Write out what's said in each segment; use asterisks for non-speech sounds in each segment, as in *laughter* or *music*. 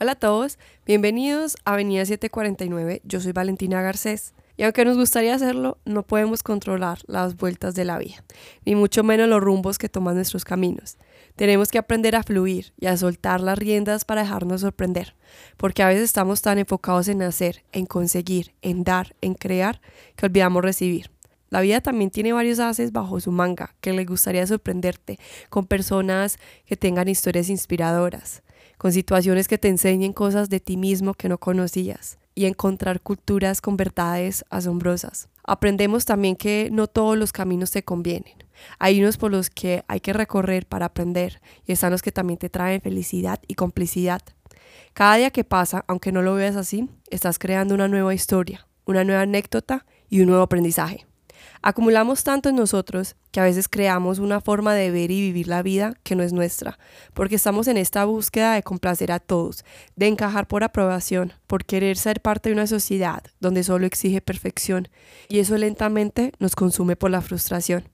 Hola a todos, bienvenidos a Avenida 749. Yo soy Valentina Garcés. Y aunque nos gustaría hacerlo, no podemos controlar las vueltas de la vida, ni mucho menos los rumbos que toman nuestros caminos. Tenemos que aprender a fluir y a soltar las riendas para dejarnos sorprender, porque a veces estamos tan enfocados en hacer, en conseguir, en dar, en crear, que olvidamos recibir. La vida también tiene varios haces bajo su manga que le gustaría sorprenderte, con personas que tengan historias inspiradoras, con situaciones que te enseñen cosas de ti mismo que no conocías y encontrar culturas con verdades asombrosas. Aprendemos también que no todos los caminos te convienen. Hay unos por los que hay que recorrer para aprender y están los que también te traen felicidad y complicidad. Cada día que pasa, aunque no lo veas así, estás creando una nueva historia, una nueva anécdota y un nuevo aprendizaje. Acumulamos tanto en nosotros que a veces creamos una forma de ver y vivir la vida que no es nuestra, porque estamos en esta búsqueda de complacer a todos, de encajar por aprobación, por querer ser parte de una sociedad donde solo exige perfección, y eso lentamente nos consume por la frustración.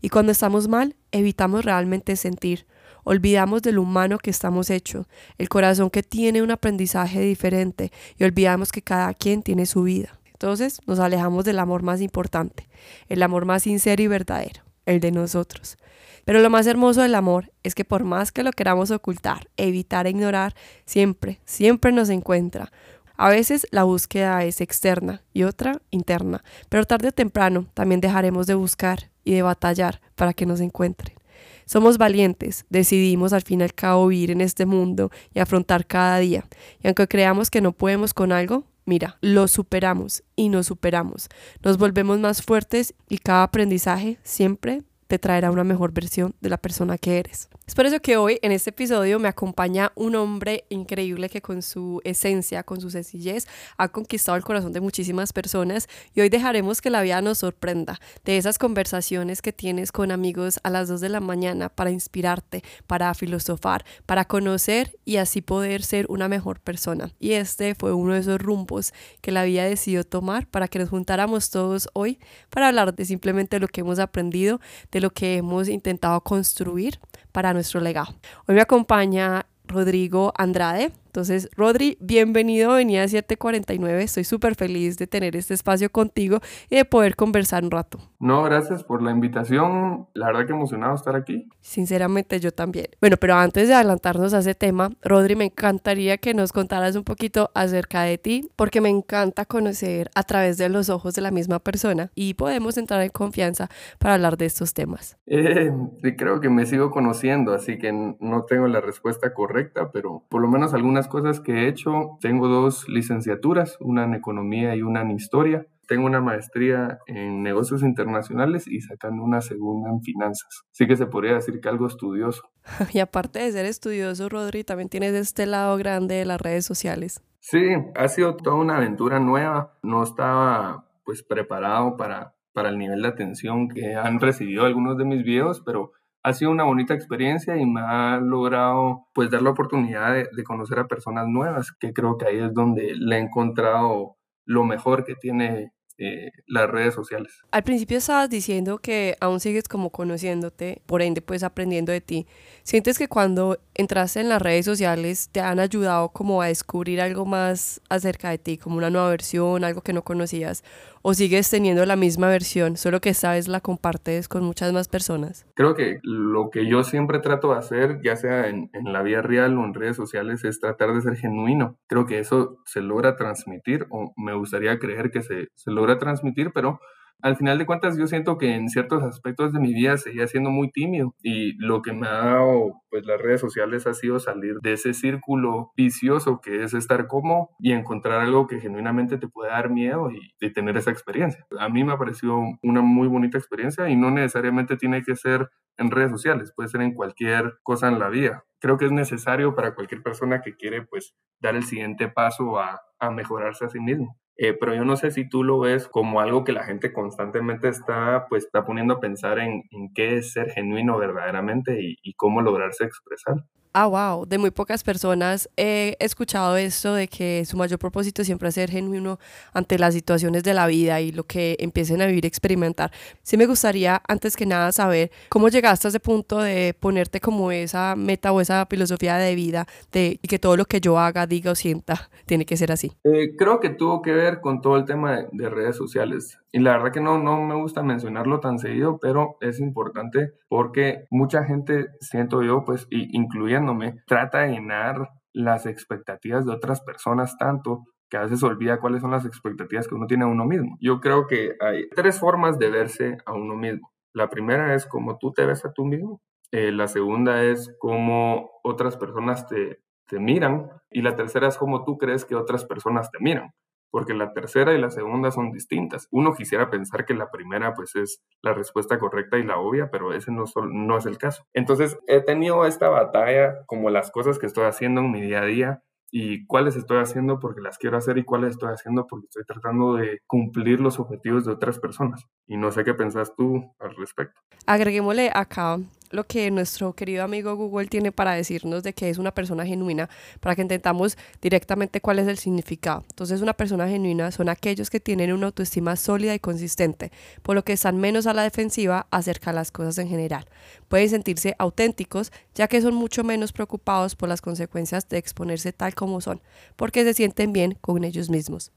Y cuando estamos mal, evitamos realmente sentir, olvidamos del humano que estamos hechos, el corazón que tiene un aprendizaje diferente, y olvidamos que cada quien tiene su vida. Entonces nos alejamos del amor más importante, el amor más sincero y verdadero, el de nosotros. Pero lo más hermoso del amor es que por más que lo queramos ocultar, evitar e ignorar, siempre, siempre nos encuentra. A veces la búsqueda es externa y otra interna, pero tarde o temprano también dejaremos de buscar y de batallar para que nos encuentren. Somos valientes, decidimos al fin y al cabo vivir en este mundo y afrontar cada día. Y aunque creamos que no podemos con algo, Mira, lo superamos y nos superamos. Nos volvemos más fuertes y cada aprendizaje siempre te traerá una mejor versión de la persona que eres. Es por eso que hoy en este episodio me acompaña un hombre increíble que con su esencia, con su sencillez, ha conquistado el corazón de muchísimas personas y hoy dejaremos que la vida nos sorprenda de esas conversaciones que tienes con amigos a las 2 de la mañana para inspirarte, para filosofar, para conocer y así poder ser una mejor persona. Y este fue uno de esos rumbos que la vida decidió tomar para que nos juntáramos todos hoy para hablar de simplemente lo que hemos aprendido, de lo que hemos intentado construir para nuestro legado. Hoy me acompaña Rodrigo Andrade. Entonces, Rodri, bienvenido a Avenida 749. Estoy súper feliz de tener este espacio contigo y de poder conversar un rato. No, gracias por la invitación. La verdad que emocionado estar aquí. Sinceramente, yo también. Bueno, pero antes de adelantarnos a ese tema, Rodri, me encantaría que nos contaras un poquito acerca de ti, porque me encanta conocer a través de los ojos de la misma persona y podemos entrar en confianza para hablar de estos temas. Eh, sí, creo que me sigo conociendo, así que no tengo la respuesta correcta, pero por lo menos algunas cosas que he hecho, tengo dos licenciaturas, una en economía y una en historia. Tengo una maestría en negocios internacionales y sacando una segunda en finanzas. Así que se podría decir que algo estudioso. *laughs* Y aparte de ser estudioso, Rodri, también tienes este lado grande de las redes sociales. Sí, ha sido toda una aventura nueva. No estaba pues preparado para, para el nivel de atención que han recibido algunos de mis videos, pero ha sido una bonita experiencia y me ha logrado pues dar la oportunidad de, conocer a personas nuevas, que creo que ahí es donde le he encontrado lo mejor que tiene eh, las redes sociales. Al principio estabas diciendo que aún sigues como conociéndote, por ende pues aprendiendo de ti. ¿Sientes que cuando entraste en las redes sociales te han ayudado como a descubrir algo más acerca de ti, como una nueva versión, algo que no conocías? ¿O sigues teniendo la misma versión, solo que esta vez la compartes con muchas más personas? Creo que lo que yo siempre trato de hacer, ya sea en, en la vida real o en redes sociales, es tratar de ser genuino. Creo que eso se logra transmitir o me gustaría creer que se, se logra transmitir, pero al final de cuentas yo siento que en ciertos aspectos de mi vida seguía siendo muy tímido y lo que me ha dado pues las redes sociales ha sido salir de ese círculo vicioso que es estar como y encontrar algo que genuinamente te puede dar miedo y, y tener esa experiencia. A mí me ha parecido una muy bonita experiencia y no necesariamente tiene que ser en redes sociales, puede ser en cualquier cosa en la vida. Creo que es necesario para cualquier persona que quiere pues dar el siguiente paso a, a mejorarse a sí mismo. Eh, pero yo no sé si tú lo ves como algo que la gente constantemente está, pues, está poniendo a pensar en, en qué es ser genuino verdaderamente y, y cómo lograrse expresar. Ah, wow, de muy pocas personas he escuchado esto de que su mayor propósito siempre es ser genuino ante las situaciones de la vida y lo que empiecen a vivir, experimentar. Sí me gustaría, antes que nada, saber cómo llegaste a ese punto de ponerte como esa meta o esa filosofía de vida de que todo lo que yo haga, diga o sienta *laughs* tiene que ser así. Eh, creo que tuvo que ver con todo el tema de, redes sociales. Y la verdad que no, no me gusta mencionarlo tan seguido, pero es importante porque mucha gente, siento yo, pues, incluyendo trata de llenar las expectativas de otras personas tanto que a veces olvida cuáles son las expectativas que uno tiene a uno mismo. Yo creo que hay tres formas de verse a uno mismo. La primera es como tú te ves a tú mismo. Eh, la segunda es cómo otras personas te, te miran. Y la tercera es cómo tú crees que otras personas te miran porque la tercera y la segunda son distintas. Uno quisiera pensar que la primera pues es la respuesta correcta y la obvia, pero ese no, no es el caso. Entonces he tenido esta batalla como las cosas que estoy haciendo en mi día a día y cuáles estoy haciendo porque las quiero hacer y cuáles estoy haciendo porque estoy tratando de cumplir los objetivos de otras personas. Y no sé qué pensás tú al respecto. Agreguémosle acá lo que nuestro querido amigo Google tiene para decirnos de que es una persona genuina, para que intentamos directamente cuál es el significado. Entonces, una persona genuina son aquellos que tienen una autoestima sólida y consistente, por lo que están menos a la defensiva acerca de las cosas en general. Pueden sentirse auténticos, ya que son mucho menos preocupados por las consecuencias de exponerse tal como son, porque se sienten bien con ellos mismos.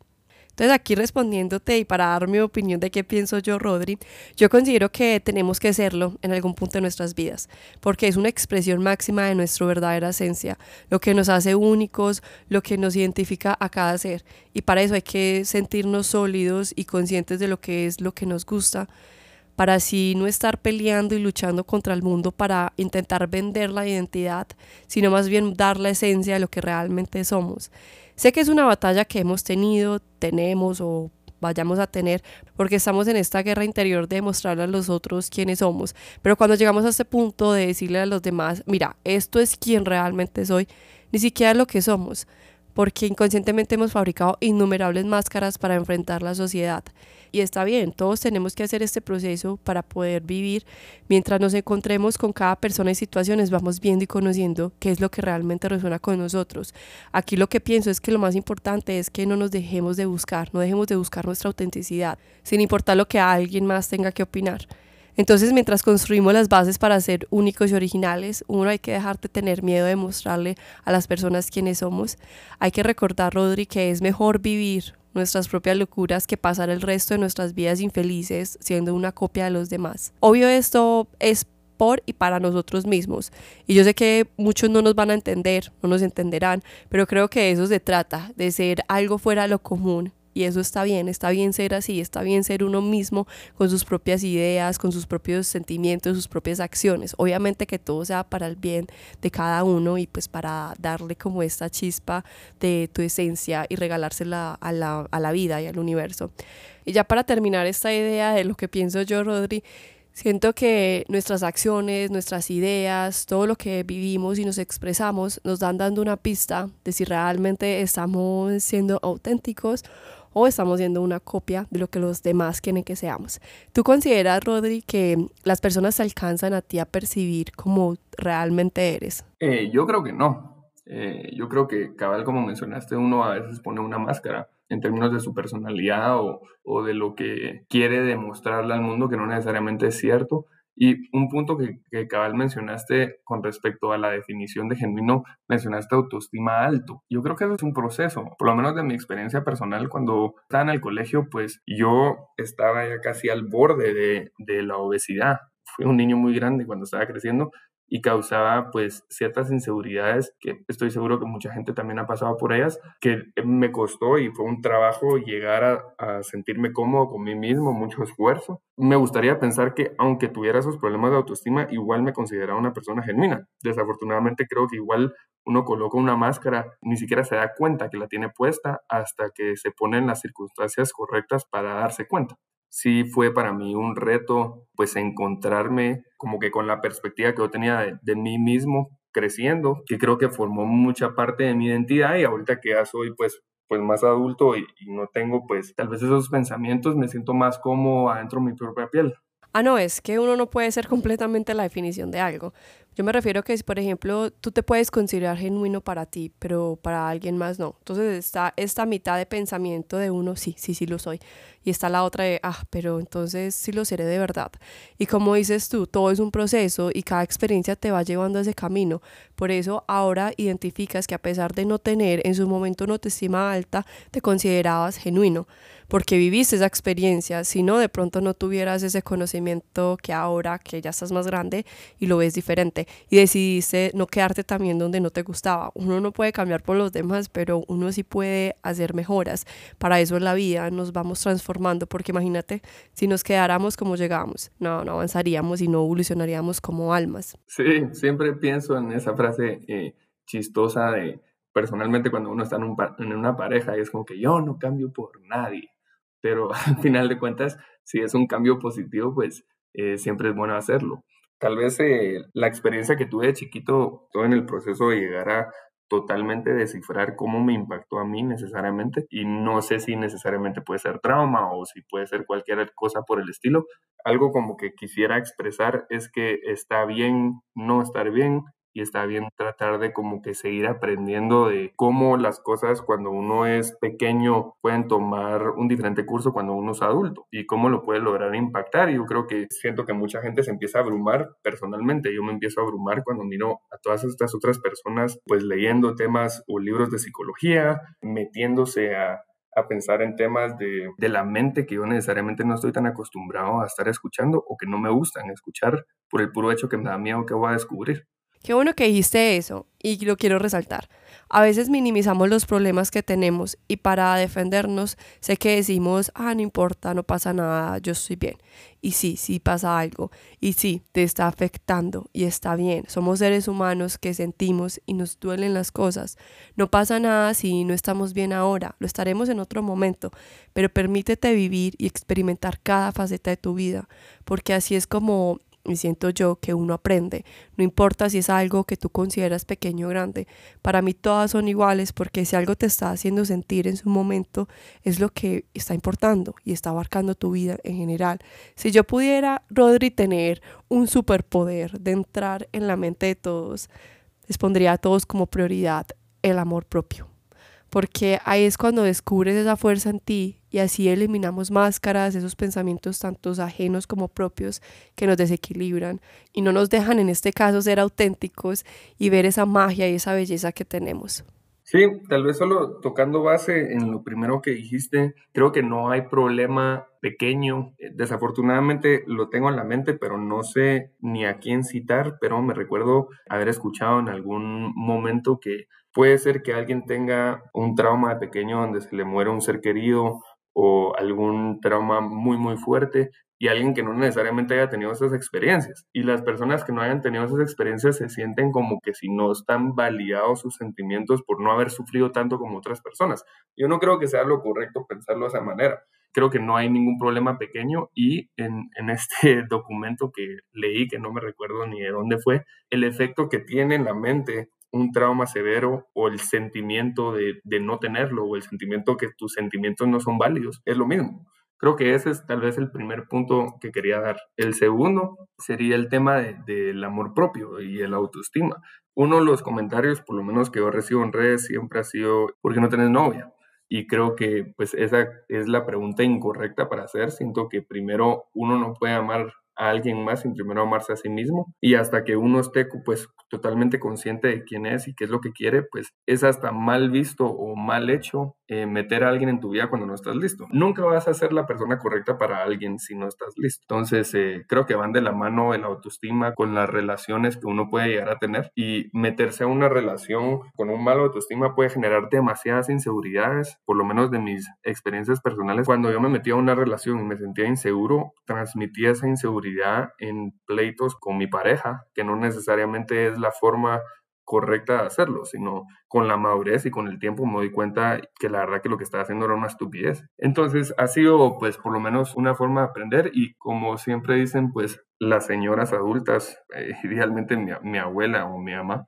Entonces aquí respondiéndote y para dar mi opinión de qué pienso yo, Rodri, yo considero que tenemos que serlo en algún punto de nuestras vidas, porque es una expresión máxima de nuestra verdadera esencia, lo que nos hace únicos, lo que nos identifica a cada ser. Y para eso hay que sentirnos sólidos y conscientes de lo que es lo que nos gusta, para así no estar peleando y luchando contra el mundo para intentar vender la identidad, sino más bien dar la esencia de lo que realmente somos. Sé que es una batalla que hemos tenido, tenemos o vayamos a tener, porque estamos en esta guerra interior de mostrarle a los otros quiénes somos. Pero cuando llegamos a este punto de decirle a los demás, mira, esto es quien realmente soy, ni siquiera lo que somos, porque inconscientemente hemos fabricado innumerables máscaras para enfrentar la sociedad. Y está bien, todos tenemos que hacer este proceso para poder vivir. Mientras nos encontremos con cada persona y situaciones, vamos viendo y conociendo qué es lo que realmente resuena con nosotros. Aquí lo que pienso es que lo más importante es que no nos dejemos de buscar, no dejemos de buscar nuestra autenticidad, sin importar lo que alguien más tenga que opinar. Entonces, mientras construimos las bases para ser únicos y originales, uno hay que dejar de tener miedo de mostrarle a las personas quiénes somos. Hay que recordar, Rodri, que es mejor vivir nuestras propias locuras que pasar el resto de nuestras vidas infelices siendo una copia de los demás. Obvio esto es por y para nosotros mismos. Y yo sé que muchos no nos van a entender, no nos entenderán, pero creo que eso se trata, de ser algo fuera de lo común, y eso está bien, está bien ser así, está bien ser uno mismo con sus propias ideas, con sus propios sentimientos, sus propias acciones. Obviamente que todo sea para el bien de cada uno y pues para darle como esta chispa de tu esencia y regalársela a la, a la vida y al universo. Y ya para terminar esta idea de lo que pienso yo, Rodri, Siento que nuestras acciones, nuestras ideas, todo lo que vivimos y nos expresamos nos dan dando una pista de si realmente estamos siendo auténticos o estamos siendo una copia de lo que los demás quieren que seamos. ¿Tú consideras, Rodri, que las personas se alcanzan a ti a percibir como realmente eres? Eh, yo creo que no. Eh, yo creo que, cabal, como mencionaste, uno a veces pone una máscara en términos de su personalidad o, o de lo que quiere demostrarle al mundo que no necesariamente es cierto. Y un punto que, cabal mencionaste con respecto a la definición de genuino, mencionaste autoestima alto. Yo creo que eso es un proceso, por lo menos de mi experiencia personal, cuando estaba en el colegio, pues yo estaba ya casi al borde de, de la obesidad. Fui un niño muy grande cuando estaba creciendo y causaba pues ciertas inseguridades que estoy seguro que mucha gente también ha pasado por ellas, que me costó y fue un trabajo llegar a, sentirme cómodo con mí mismo, mucho esfuerzo. Me gustaría pensar que aunque tuviera esos problemas de autoestima, igual me consideraba una persona genuina. Desafortunadamente creo que igual uno coloca una máscara, ni siquiera se da cuenta que la tiene puesta hasta que se pone en las circunstancias correctas para darse cuenta sí fue para mí un reto, pues encontrarme como que con la perspectiva que yo tenía de, mí mismo creciendo, que creo que formó mucha parte de mi identidad y ahorita que ya soy pues pues más adulto y, y no tengo pues tal vez esos pensamientos, me siento más como adentro de mi propia piel. Ah, no, es que uno no puede ser completamente la definición de algo, Yo me refiero que si, por ejemplo, tú te puedes considerar genuino para ti, pero para alguien más no. Entonces está esta mitad de pensamiento de uno, sí, sí, sí lo soy. Y está la otra de, ah, pero entonces sí lo seré de verdad. Y como dices tú, todo es un proceso y cada experiencia te va llevando a ese camino. Por eso ahora identificas que a pesar de no tener en su momento una autoestima alta, te considerabas genuino porque viviste esa experiencia, si no, de pronto no tuvieras ese conocimiento que ahora que ya estás más grande y lo ves diferente y decidiste no quedarte también donde no te gustaba. Uno no puede cambiar por los demás, pero uno sí puede hacer mejoras. Para eso es la vida, nos vamos transformando, porque imagínate, si nos quedáramos como llegamos, no, no avanzaríamos y no evolucionaríamos como almas. Sí, siempre pienso en esa frase eh, chistosa de personalmente cuando uno está en, una pareja y es como que yo no cambio por nadie pero *laughs* al final de cuentas, si es un cambio positivo, pues eh, siempre es bueno hacerlo. Tal vez eh, la experiencia que tuve de chiquito, todo en el proceso de llegar a totalmente descifrar cómo me impactó a mí necesariamente y no sé si necesariamente puede ser trauma o si puede ser cualquier cosa por el estilo. Algo como que quisiera expresar es que está bien no estar bien, y está bien tratar de como que seguir aprendiendo de cómo las cosas cuando uno es pequeño pueden tomar un diferente curso cuando uno es adulto y cómo lo puede lograr impactar. Y yo creo que siento que mucha gente se empieza a abrumar personalmente. Yo me empiezo a abrumar cuando miro a todas estas otras personas pues leyendo temas o libros de psicología, metiéndose a a pensar en temas de, de, la mente que yo necesariamente no estoy tan acostumbrado a estar escuchando o que no me gustan escuchar por el puro hecho que me da miedo que voy a descubrir. Qué bueno que dijiste eso y lo quiero resaltar. A veces minimizamos los problemas que tenemos y para defendernos sé que decimos, ah, no importa, no pasa nada, yo estoy bien. Y sí, sí pasa algo. Y sí, te está afectando y está bien. Somos seres humanos que sentimos y nos duelen las cosas. No pasa nada si no estamos bien ahora, lo estaremos en otro momento, pero permítete vivir y experimentar cada faceta de tu vida, porque así es como y siento yo que uno aprende. No importa si es algo que tú consideras pequeño o grande. Para mí todas son iguales porque si algo te está haciendo sentir en su momento es lo que está importando y está abarcando tu vida en general. Si yo pudiera, Rodri, tener un superpoder de entrar en la mente de todos, les pondría a todos como prioridad el amor propio porque ahí es cuando descubres esa fuerza en ti y así eliminamos máscaras, esos pensamientos tantos ajenos como propios que nos desequilibran y no nos dejan en este caso ser auténticos y ver esa magia y esa belleza que tenemos. Sí, tal vez solo tocando base en lo primero que dijiste, creo que no hay problema pequeño. Desafortunadamente lo tengo en la mente, pero no sé ni a quién citar, pero me recuerdo haber escuchado en algún momento que Puede ser que alguien tenga un trauma de pequeño donde se le muere un ser querido o algún trauma muy, muy fuerte y alguien que no necesariamente haya tenido esas experiencias. Y las personas que no hayan tenido esas experiencias se sienten como que si no están validados sus sentimientos por no haber sufrido tanto como otras personas. Yo no creo que sea lo correcto pensarlo de esa manera. Creo que no hay ningún problema pequeño y en, en este *laughs* documento que leí, que no me recuerdo ni de dónde fue, el efecto que tiene en la mente un trauma severo o el sentimiento de, no tenerlo o el sentimiento que tus sentimientos no son válidos. Es lo mismo. Creo que ese es tal vez el primer punto que quería dar. El segundo sería el tema del amor propio y el autoestima. Uno de los comentarios, por lo menos que yo recibo en redes, siempre ha sido, ¿por qué no tienes novia? Y creo que pues esa es la pregunta incorrecta para hacer. Siento que primero uno no puede amar a alguien más sin primero amarse a sí mismo y hasta que uno esté pues totalmente consciente de quién es y qué es lo que quiere, pues es hasta mal visto o mal hecho eh, meter a alguien en tu vida cuando no estás listo. Nunca vas a ser la persona correcta para alguien si no estás listo. Entonces eh, creo que van de la mano el autoestima con las relaciones que uno puede llegar a tener y meterse a una relación con un mal autoestima puede generar demasiadas inseguridades, por lo menos de mis experiencias personales. Cuando yo me metí a una relación y me sentía inseguro, transmitía esa inseguridad en pleitos con mi pareja, que no necesariamente es la forma correcta de hacerlo, sino con la madurez y con el tiempo me doy cuenta que la verdad que lo que estaba haciendo era una estupidez. Entonces ha sido pues por lo menos una forma de aprender y como siempre dicen pues las señoras adultas, *laughs* eh, idealmente mi, abuela o mi mamá,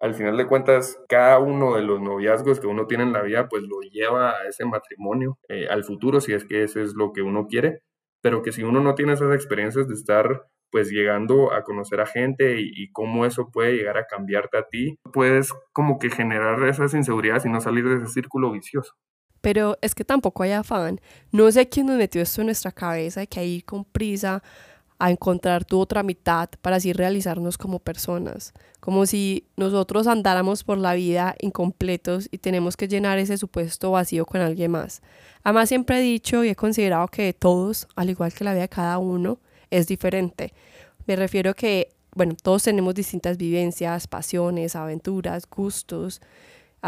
al final de cuentas, cada uno de los noviazgos que uno tiene en la vida, pues lo lleva a ese matrimonio, eh, al futuro, si es que eso es lo que uno quiere, pero que si uno no tiene esas experiencias de estar pues llegando a conocer a gente y, cómo eso puede llegar a cambiarte a ti, puedes como que generar esas inseguridades y no salir de ese círculo vicioso. Pero es que tampoco hay afán. No sé quién nos metió esto en nuestra cabeza que hay con prisa a encontrar tu otra mitad para así realizarnos como personas, como si nosotros andáramos por la vida incompletos y tenemos que llenar ese supuesto vacío con alguien más. Además siempre he dicho y he considerado que todos, al igual que la vida de cada uno, es diferente. Me refiero que, bueno, todos tenemos distintas vivencias, pasiones, aventuras, gustos,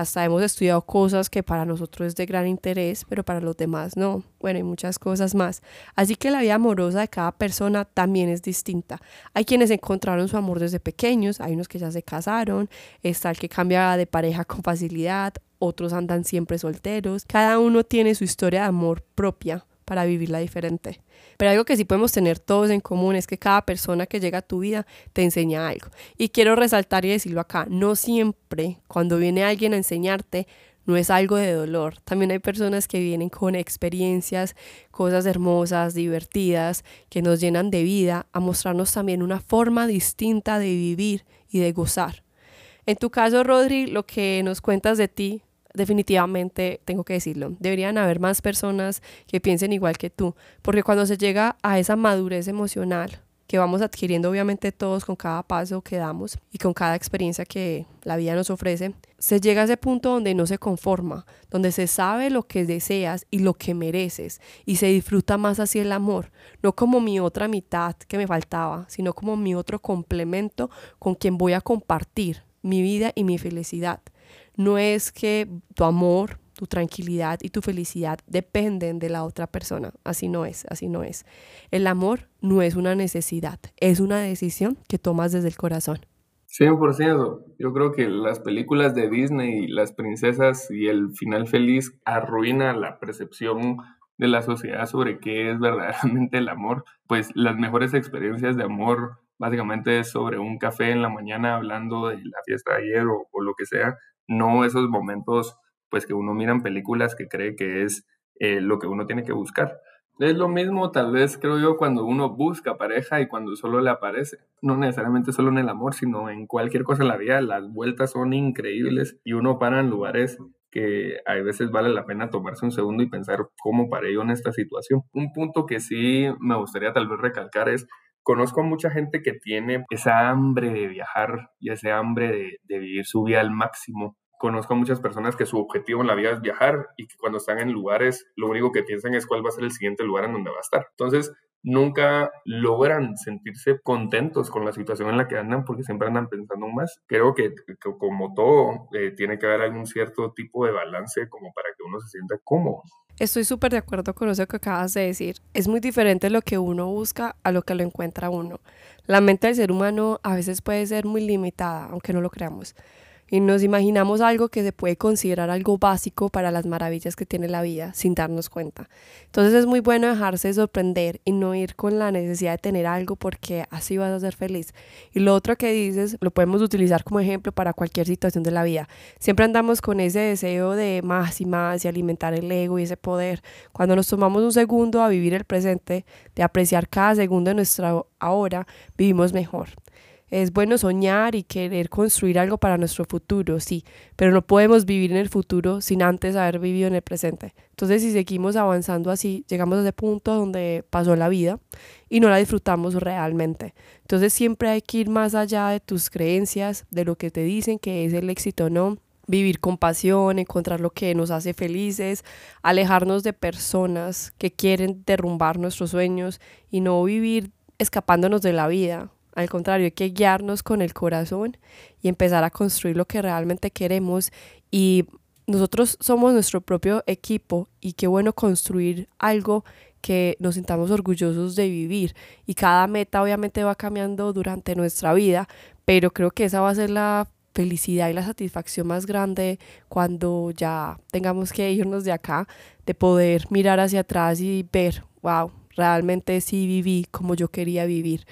hasta hemos estudiado cosas que para nosotros es de gran interés, pero para los demás no. Bueno, y muchas cosas más. Así que la vida amorosa de cada persona también es distinta. Hay quienes encontraron su amor desde pequeños, hay unos que ya se casaron, está el que cambia de pareja con facilidad, otros andan siempre solteros. Cada uno tiene su historia de amor propia para vivirla diferente. Pero algo que sí podemos tener todos en común es que cada persona que llega a tu vida te enseña algo. Y quiero resaltar y decirlo acá, no siempre cuando viene alguien a enseñarte no es algo de dolor. También hay personas que vienen con experiencias, cosas hermosas, divertidas, que nos llenan de vida, a mostrarnos también una forma distinta de vivir y de gozar. En tu caso, Rodri, lo que nos cuentas de ti definitivamente tengo que decirlo, deberían haber más personas que piensen igual que tú, porque cuando se llega a esa madurez emocional que vamos adquiriendo obviamente todos con cada paso que damos y con cada experiencia que la vida nos ofrece, se llega a ese punto donde no se conforma, donde se sabe lo que deseas y lo que mereces y se disfruta más así el amor, no como mi otra mitad que me faltaba, sino como mi otro complemento con quien voy a compartir mi vida y mi felicidad. No es que tu amor, tu tranquilidad y tu felicidad dependen de la otra persona. Así no es, así no es. El amor no es una necesidad, es una decisión que tomas desde el corazón. 100%. Yo creo que las películas de Disney, las princesas y el final feliz arruina la percepción de la sociedad sobre qué es verdaderamente el amor. Pues las mejores experiencias de amor básicamente es sobre un café en la mañana hablando de la fiesta de ayer o, o lo que sea, no esos momentos pues que uno mira en películas que cree que es eh, lo que uno tiene que buscar. Es lo mismo tal vez creo yo cuando uno busca pareja y cuando solo le aparece. No necesariamente solo en el amor, sino en cualquier cosa en la vida. Las vueltas son increíbles y uno para en lugares que a veces vale la pena tomarse un segundo y pensar cómo paré yo en esta situación. Un punto que sí me gustaría tal vez recalcar es conozco a mucha gente que tiene esa hambre de viajar y ese hambre de, vivir su vida al máximo. Conozco a muchas personas que su objetivo en la vida es viajar y que cuando están en lugares lo único que piensan es cuál va a ser el siguiente lugar en donde va a estar. Entonces, nunca logran sentirse contentos con la situación en la que andan porque siempre andan pensando más. Creo que, como todo, eh, tiene que haber algún cierto tipo de balance como para que uno se sienta cómodo. Estoy súper de acuerdo con eso que acabas de decir. Es muy diferente lo que uno busca a lo que lo encuentra uno. La mente del ser humano a veces puede ser muy limitada, aunque no lo creamos y nos imaginamos algo que se puede considerar algo básico para las maravillas que tiene la vida sin darnos cuenta. Entonces es muy bueno dejarse sorprender y no ir con la necesidad de tener algo porque así vas a ser feliz. Y lo otro que dices lo podemos utilizar como ejemplo para cualquier situación de la vida. Siempre andamos con ese deseo de más y más y alimentar el ego y ese poder. Cuando nos tomamos un segundo a vivir el presente, de apreciar cada segundo de nuestra ahora, vivimos mejor. Es bueno soñar y querer construir algo para nuestro futuro, sí, pero no podemos vivir en el futuro sin antes haber vivido en el presente. Entonces, si seguimos avanzando así, llegamos a ese punto donde pasó la vida y no la disfrutamos realmente. Entonces, siempre hay que ir más allá de tus creencias, de lo que te dicen que es el éxito o no, vivir con pasión, encontrar lo que nos hace felices, alejarnos de personas que quieren derrumbar nuestros sueños y no vivir escapándonos de la vida al contrario, hay que guiarnos con el corazón y empezar a construir lo que realmente queremos. Y nosotros somos nuestro propio equipo y qué bueno construir algo que nos sintamos orgullosos de vivir. Y cada meta obviamente va cambiando durante nuestra vida, pero creo que esa va a ser la felicidad y la satisfacción más grande cuando ya tengamos que irnos de acá, de poder mirar hacia atrás y ver, wow, realmente sí viví como yo quería vivir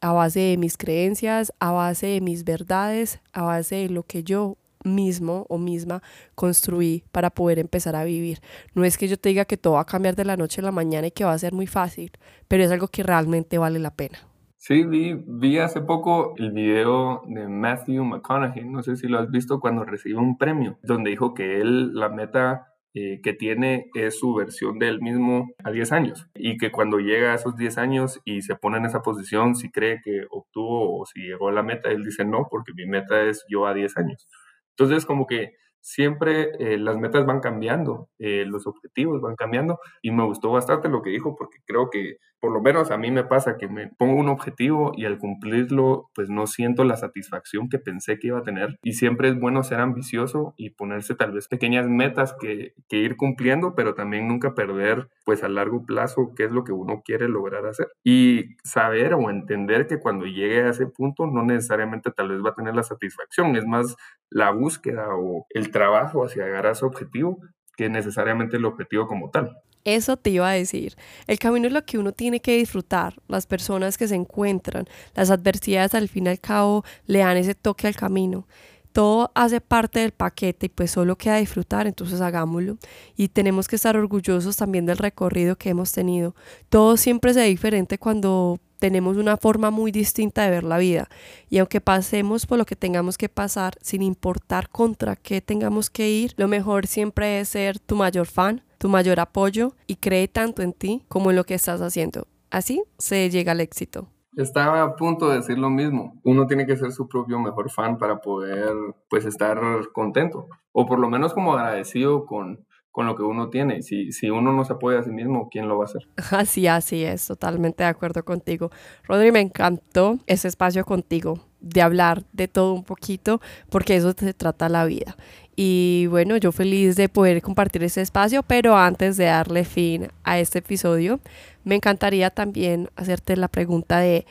a base de mis creencias, a base de mis verdades, a base de lo que yo mismo o misma construí para poder empezar a vivir. No es que yo te diga que todo va a cambiar de la noche a la mañana y que va a ser muy fácil, pero es algo que realmente vale la pena. Sí, vi, vi hace poco el video de Matthew McConaughey, no sé si lo has visto, cuando recibe un premio, donde dijo que él, la meta eh, que tiene es su versión de él mismo a 10 años y que cuando llega a esos 10 años y se pone en esa posición, si cree que obtuvo o si llegó a la meta, él dice no, porque mi meta es yo a 10 años. Entonces, como que siempre eh, las metas van cambiando, eh, los objetivos van cambiando y me gustó bastante lo que dijo porque creo que por lo menos a mí me pasa que me pongo un objetivo y al cumplirlo pues no siento la satisfacción que pensé que iba a tener y siempre es bueno ser ambicioso y ponerse tal vez pequeñas metas que, que ir cumpliendo pero también nunca perder pues a largo plazo qué es lo que uno quiere lograr hacer. Y saber o entender que cuando llegue a ese punto no necesariamente tal vez va a tener la satisfacción, es más la búsqueda o el trabajo hacia llegar a ese objetivo que necesariamente el objetivo como tal. Eso te iba a decir. El camino es lo que uno tiene que disfrutar. Las personas que se encuentran, las adversidades al fin y al cabo le dan ese toque al camino. Todo hace parte del paquete y pues solo queda disfrutar, entonces hagámoslo. Y tenemos que estar orgullosos también del recorrido que hemos tenido. Todo siempre se ve diferente cuando tenemos una forma muy distinta de ver la vida. Y aunque pasemos por lo que tengamos que pasar, sin importar contra qué tengamos que ir, lo mejor siempre es ser tu mayor fan, tu mayor apoyo y cree tanto en ti como en lo que estás haciendo. Así se llega al éxito. Estaba a punto de decir lo mismo. Uno tiene que ser su propio mejor fan para poder pues estar contento o por lo menos como agradecido con con lo que uno tiene. Si, si uno no se apoya a sí mismo, ¿quién lo va a hacer? *laughs* Así, así es, totalmente de acuerdo contigo. Rodri, me encantó ese espacio contigo, de hablar de todo un poquito, porque eso se trata la vida. Y bueno, yo feliz de poder compartir ese espacio, pero antes de darle fin a este episodio, me encantaría también hacerte la pregunta de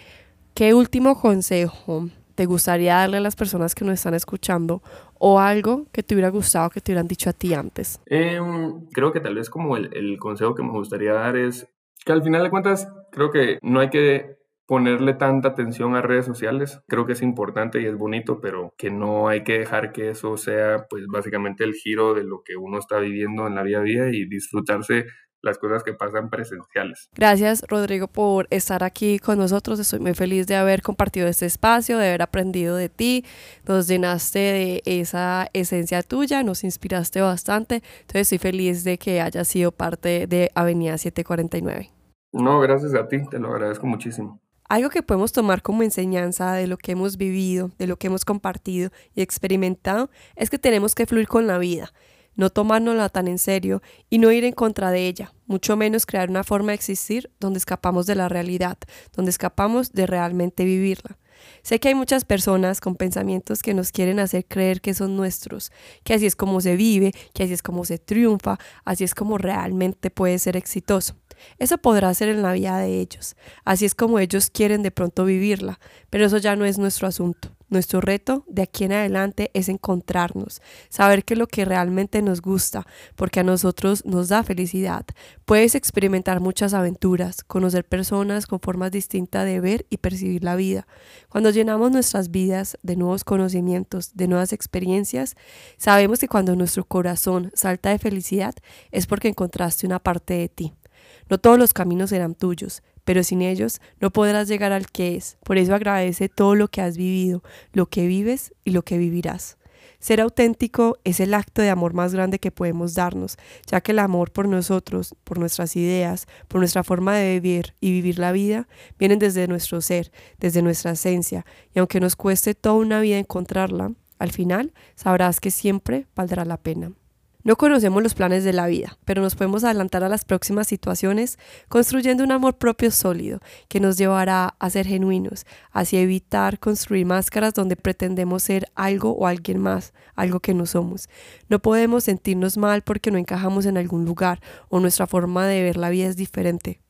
qué último consejo te gustaría darle a las personas que nos están escuchando o algo que te hubiera gustado que te hubieran dicho a ti antes? Em, creo que tal vez como el, el consejo que me gustaría dar es que al final de cuentas creo que no hay que ponerle tanta atención a redes sociales. Creo que es importante y es bonito, pero que no hay que dejar que eso sea pues básicamente el giro de lo que uno está viviendo en la vida a día y disfrutarse las cosas que pasan presenciales. Gracias Rodrigo por estar aquí con nosotros. Estoy muy feliz de haber compartido este espacio, de haber aprendido de ti. Nos llenaste de esa esencia tuya, nos inspiraste bastante. Entonces estoy feliz de que hayas sido parte de Avenida 749. No, gracias a ti, te lo agradezco muchísimo. Algo que podemos tomar como enseñanza de lo que hemos vivido, de lo que hemos compartido y experimentado, es que tenemos que fluir con la vida no tomárnosla tan en serio y no ir en contra de ella, mucho menos crear una forma de existir donde escapamos de la realidad, donde escapamos de realmente vivirla. Sé que hay muchas personas con pensamientos que nos quieren hacer creer que son nuestros, que así es como se vive, que así es como se triunfa, así es como realmente puede ser exitoso. Eso podrá ser en la vida de ellos, así es como ellos quieren de pronto vivirla, pero eso ya no es nuestro asunto. Nuestro reto de aquí en adelante es encontrarnos, saber qué es lo que realmente nos gusta, porque a nosotros nos da felicidad. Puedes experimentar muchas aventuras, conocer personas con formas distintas de ver y percibir la vida. Cuando llenamos nuestras vidas de nuevos conocimientos, de nuevas experiencias, sabemos que cuando nuestro corazón salta de felicidad es porque encontraste una parte de ti. No todos los caminos serán tuyos, pero sin ellos no podrás llegar al que es. Por eso agradece todo lo que has vivido, lo que vives y lo que vivirás. Ser auténtico es el acto de amor más grande que podemos darnos, ya que el amor por nosotros, por nuestras ideas, por nuestra forma de vivir y vivir la vida, vienen desde nuestro ser, desde nuestra esencia, y aunque nos cueste toda una vida encontrarla, al final sabrás que siempre valdrá la pena. No conocemos los planes de la vida, pero nos podemos adelantar a las próximas situaciones construyendo un amor propio sólido que nos llevará a ser genuinos, hacia evitar construir máscaras donde pretendemos ser algo o alguien más, algo que no somos. No podemos sentirnos mal porque no encajamos en algún lugar o nuestra forma de ver la vida es diferente.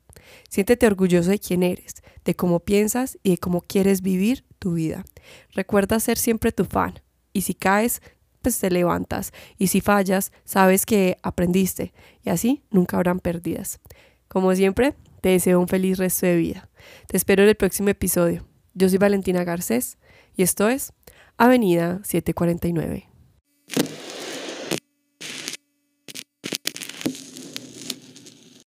Siéntete orgulloso de quién eres, de cómo piensas y de cómo quieres vivir tu vida. Recuerda ser siempre tu fan. Y si caes, pues te levantas y si fallas, sabes que aprendiste y así nunca habrán pérdidas. Como siempre, te deseo un feliz resto de vida. Te espero en el próximo episodio. Yo soy Valentina Garcés y esto es Avenida 749.